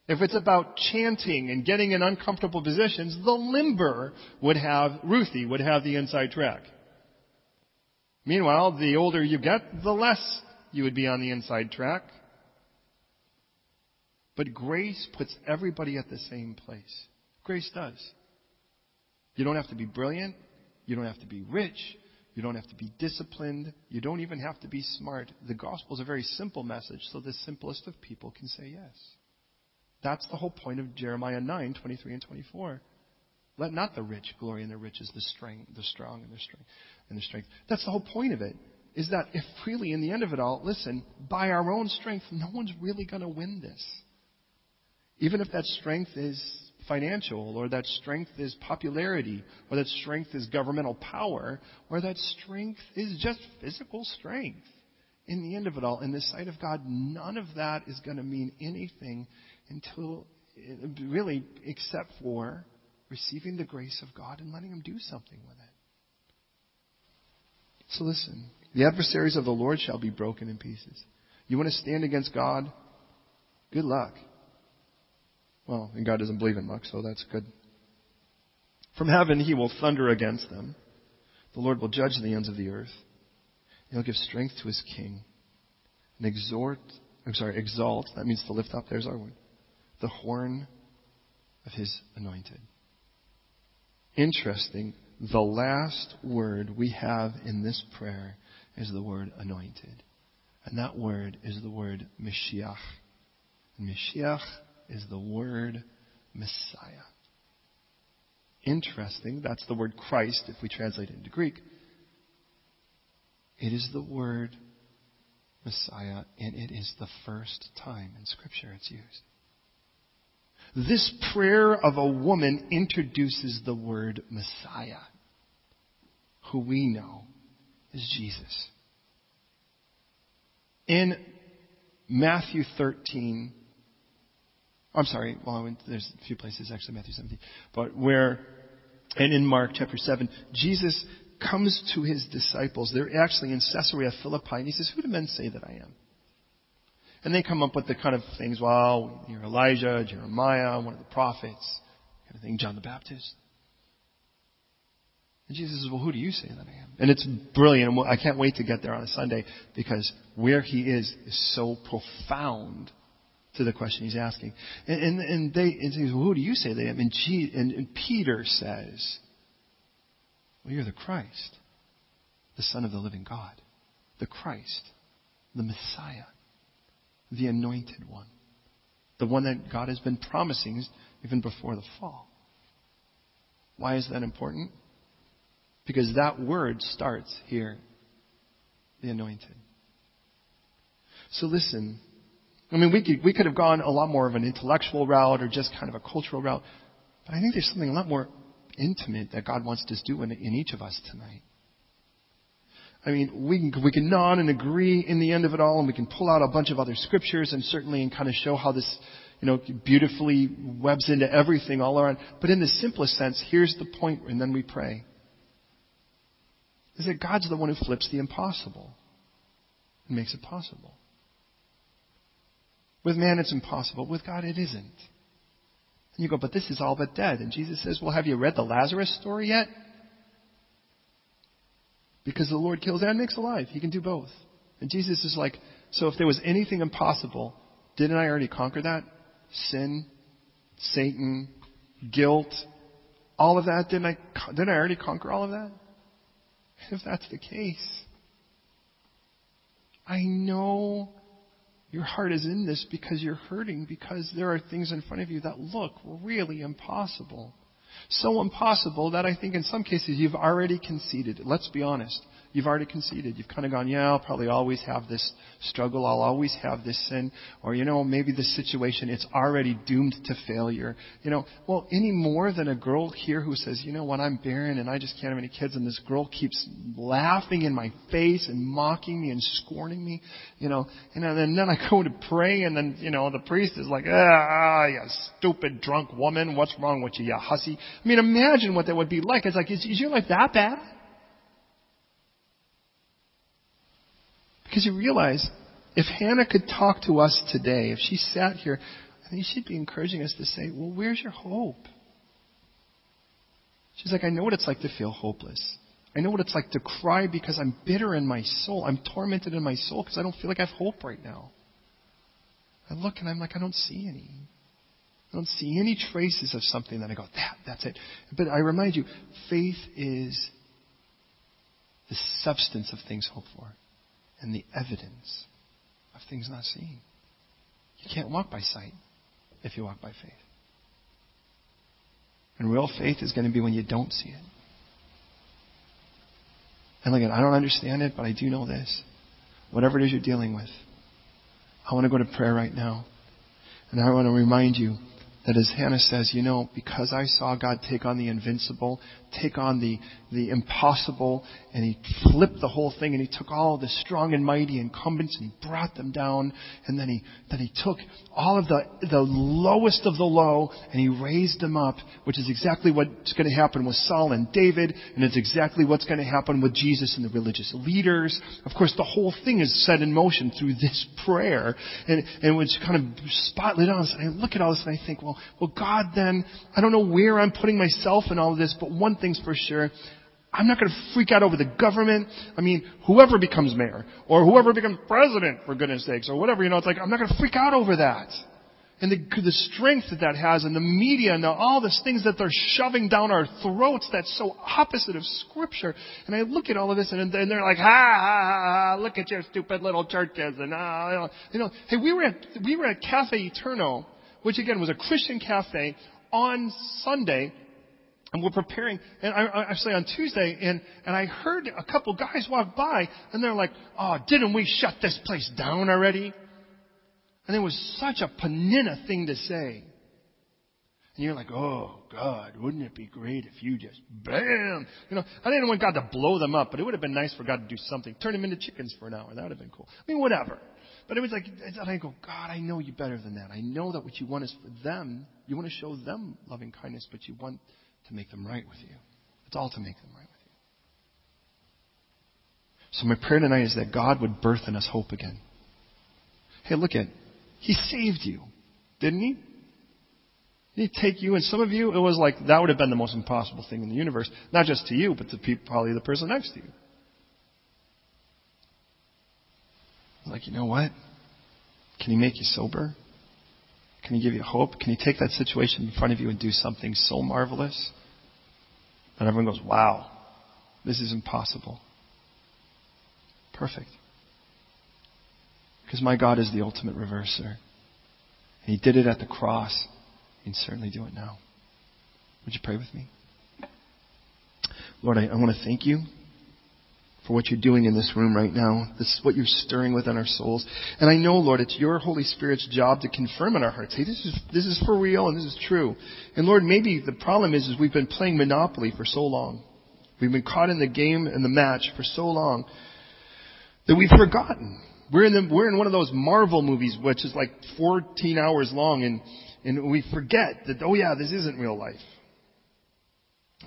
If it's about chanting and getting in uncomfortable positions, the limber would have, Ruthie would have the inside track. Meanwhile, the older you get, the less you would be on the inside track. But grace puts everybody at the same place. Grace does. You don't have to be brilliant. You don't have to be rich. You don't have to be disciplined. You don't even have to be smart. The gospel is a very simple message, so the simplest of people can say yes. That's the whole point of Jeremiah 9, 23 and 24. Let not the rich glory in their riches, the strength, the strong in their strength, and their strength. That's the whole point of it. Is that if really in the end of it all, listen, by our own strength, no one's really going to win this. Even if that strength is financial, or that strength is popularity, or that strength is governmental power, or that strength is just physical strength. In the end of it all, in the sight of God, none of that is going to mean anything until, uh, really, except for receiving the grace of God and letting Him do something with it. So listen, the adversaries of the Lord shall be broken in pieces. You want to stand against God? Good luck. Well, and God doesn't believe in luck, so that's good. From heaven he will thunder against them. The Lord will judge the ends of the earth. He'll give strength to his king and exhort, I'm sorry, exalt, that means to lift up, there's our word, the horn of his anointed. Interesting, the last word we have in this prayer is the word anointed. And that word is the word Mashiach. Mashiach is the word Messiah. Interesting, that's the word Christ if we translate it into Greek. It is the word Messiah, and it is the first time in Scripture it's used. This prayer of a woman introduces the word Messiah, who we know is Jesus. In Matthew 13, I'm sorry, well, there's a few places, actually, Matthew 17, but where, and in Mark chapter 7, Jesus comes to his disciples. They're actually in Caesarea Philippi, and he says, Who do men say that I am? And they come up with the kind of things, well, you're Elijah, Jeremiah, one of the prophets, kind of thing, John the Baptist. And Jesus says, well, who do you say that I am? And it's brilliant. I can't wait to get there on a Sunday because where he is is so profound to the question he's asking. And, and, and they, and he says, well, who do you say that I am? And, G, and, and Peter says, well, you're the Christ, the Son of the living God, the Christ, the Messiah the anointed one. The one that God has been promising even before the fall. Why is that important? Because that word starts here. The anointed. So listen. I mean, we could, we could have gone a lot more of an intellectual route or just kind of a cultural route. But I think there's something a lot more intimate that God wants to do in, in each of us tonight. I mean, we can, we can nod and agree in the end of it all, and we can pull out a bunch of other scriptures and certainly and kind of show how this, you know, beautifully webs into everything all around. But in the simplest sense, here's the point, and then we pray. Is that God's the one who flips the impossible and makes it possible. With man, it's impossible. With God, it isn't. And you go, but this is all but dead. And Jesus says, well, have you read the Lazarus story yet? Because the Lord kills and makes alive. He can do both. And Jesus is like, so if there was anything impossible, didn't I already conquer that? Sin, Satan, guilt, all of that, didn't I, didn't I already conquer all of that? If that's the case, I know your heart is in this because you're hurting, because there are things in front of you that look really impossible. So impossible that I think in some cases you've already conceded. Let's be honest you've already conceded. You've kind of gone, yeah, I'll probably always have this struggle. I'll always have this sin. Or, you know, maybe this situation, it's already doomed to failure. You know, well, any more than a girl here who says, you know what, I'm barren and I just can't have any kids and this girl keeps laughing in my face and mocking me and scorning me, you know, and then, and then I go to pray and then, you know, the priest is like, ah, you stupid drunk woman, what's wrong with you, you hussy? I mean, imagine what that would be like. It's like, is, is your life that bad? Because you realize, if Hannah could talk to us today, if she sat here, I think she'd be encouraging us to say, well, where's your hope? She's like, I know what it's like to feel hopeless. I know what it's like to cry because I'm bitter in my soul. I'm tormented in my soul because I don't feel like I have hope right now. I look and I'm like, I don't see any. I don't see any traces of something that I go, that, that's it. But I remind you, faith is the substance of things hoped for and the evidence of things not seen. You can't walk by sight if you walk by faith. And real faith is going to be when you don't see it. And again, I don't understand it, but I do know this. Whatever it is you're dealing with, I want to go to prayer right now. And I want to remind you that as Hannah says, you know, because I saw God take on the invincible, take on the, the impossible, and He flipped the whole thing, and He took all the strong and mighty incumbents, and He brought them down, and then He, then He took all of the, the lowest of the low, and He raised them up, which is exactly what's going to happen with Saul and David, and it's exactly what's going to happen with Jesus and the religious leaders. Of course, the whole thing is set in motion through this prayer, and, and which kind of spotlight on us, and I look at all this and I think, well, well, God then, I don't know where I'm putting myself in all of this, but one thing's for sure. I'm not going to freak out over the government. I mean, whoever becomes mayor, or whoever becomes president, for goodness sakes, or whatever, you know, it's like, I'm not going to freak out over that. And the, the strength that that has, and the media, and the, all these things that they're shoving down our throats that's so opposite of Scripture. And I look at all of this, and, and they're like, ha, ha, ha, ha, look at your stupid little churches, and, uh, you know, hey, we were at, we were at Cafe Eterno, which again was a Christian cafe on Sunday. And we're preparing, and I, I actually on Tuesday, and, and I heard a couple guys walk by, and they're like, oh, didn't we shut this place down already? And it was such a Peninnah thing to say. And you're like, oh, God, wouldn't it be great if you just, bam! You know, I didn't want God to blow them up, but it would have been nice for God to do something. Turn them into chickens for an hour. That would have been cool. I mean, whatever. But it was like, I go, God, I know you better than that. I know that what you want is for them. You want to show them loving kindness, but you want to make them right with you. It's all to make them right with you. So my prayer tonight is that God would birth in us hope again. Hey, look at, He saved you, didn't He? He'd take you, and some of you, it was like that would have been the most impossible thing in the universe. Not just to you, but to people, probably the person next to you. Like, you know what? Can He make you sober? Can He give you hope? Can He take that situation in front of you and do something so marvelous that everyone goes, wow, this is impossible? Perfect. Because my God is the ultimate reverser. And He did it at the cross. He can certainly do it now. Would you pray with me? Lord, I, I want to thank you for what you're doing in this room right now. This is what you're stirring within our souls. And I know, Lord, it's your Holy Spirit's job to confirm in our hearts, hey, this is, this is for real and this is true. And Lord, maybe the problem is, is we've been playing Monopoly for so long. We've been caught in the game and the match for so long that we've forgotten. We're in, the, we're in one of those Marvel movies, which is like 14 hours long, and, and we forget that, oh yeah, this isn't real life.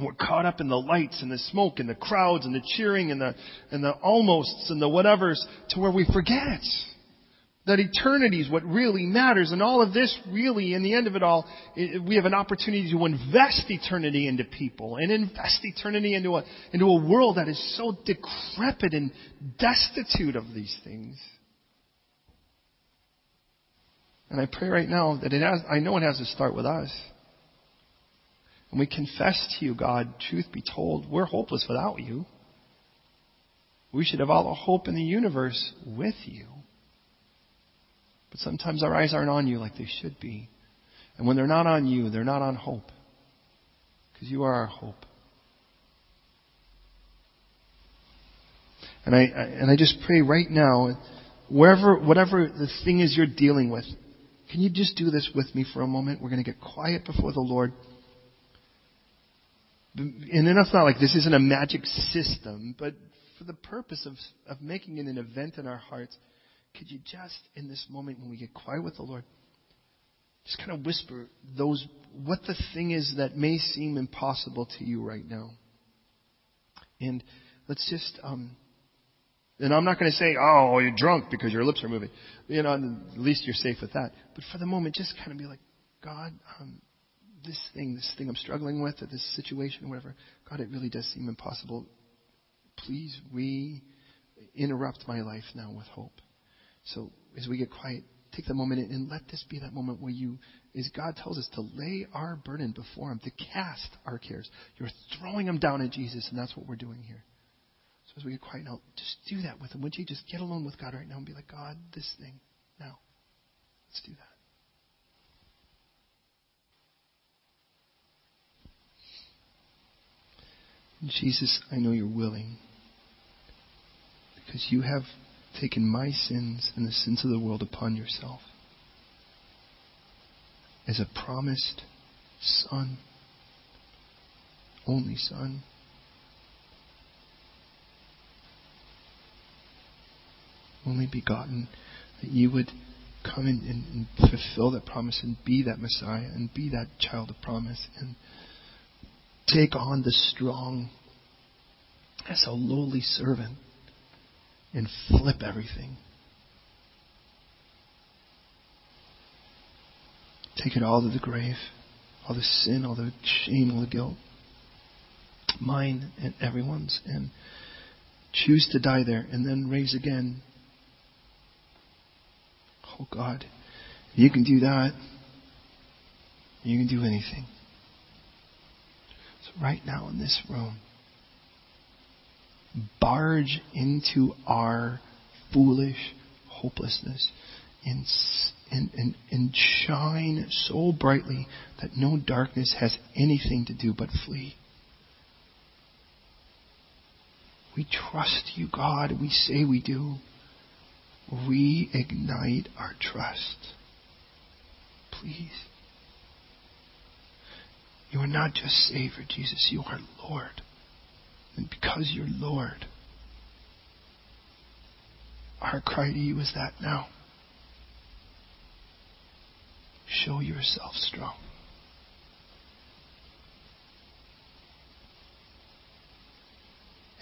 We're caught up in the lights and the smoke and the crowds and the cheering and the, and the almosts and the whatevers to where we forget that eternity is what really matters. And all of this really, in the end of it all, we have an opportunity to invest eternity into people and invest eternity into a, into a world that is so decrepit and destitute of these things. And I pray right now that it has, I know it has to start with us. And we confess to you, God, truth be told, we're hopeless without you. We should have all the hope in the universe with you. But sometimes our eyes aren't on you like they should be. And when they're not on you, they're not on hope. Because you are our hope. And I, and I just pray right now, wherever, whatever the thing is you're dealing with, can you just do this with me for a moment? We're going to get quiet before the Lord. And then it's not like this isn't a magic system, but for the purpose of, of making it an event in our hearts, could you just, in this moment when we get quiet with the Lord, just kind of whisper those, what the thing is that may seem impossible to you right now. And let's just, um, and I'm not going to say, oh, you're drunk because your lips are moving. You know, at least you're safe with that. But for the moment, just kind of be like, God, um, this thing, this thing I'm struggling with, or this situation, or whatever, God, it really does seem impossible. Please re interrupt my life now with hope. So as we get quiet, take the moment and let this be that moment where you, as God tells us, to lay our burden before Him, to cast our cares. You're throwing them down at Jesus, and that's what we're doing here. So as we get quiet now, just do that with Him. Would you just get alone with God right now and be like, God, this thing, now. Let's do that. Jesus, I know you're willing. Because you have taken my sins and the sins of the world upon yourself. As a promised son, only son. Only begotten, that you would come and, and, fulfill that promise and be that Messiah and be that child of promise and take on the strong as a lowly servant and flip everything. Take it all to the grave, all the sin, all the shame, all the guilt, mine and everyone's, and choose to die there and then raise again. Oh God, you can do that. You can do anything. Right now in this room, barge into our foolish hopelessness and, and, and, and shine so brightly that no darkness has anything to do but flee. We trust you, God. We say we do. Reignite our trust. Please. You are not just Savior, Jesus. You are Lord. And because you're Lord, our cry to you is that now. Show yourself strong.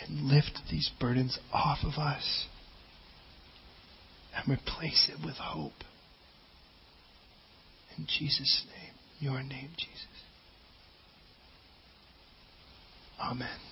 And lift these burdens off of us and replace it with hope. In Jesus' name, your name, Jesus. Amen.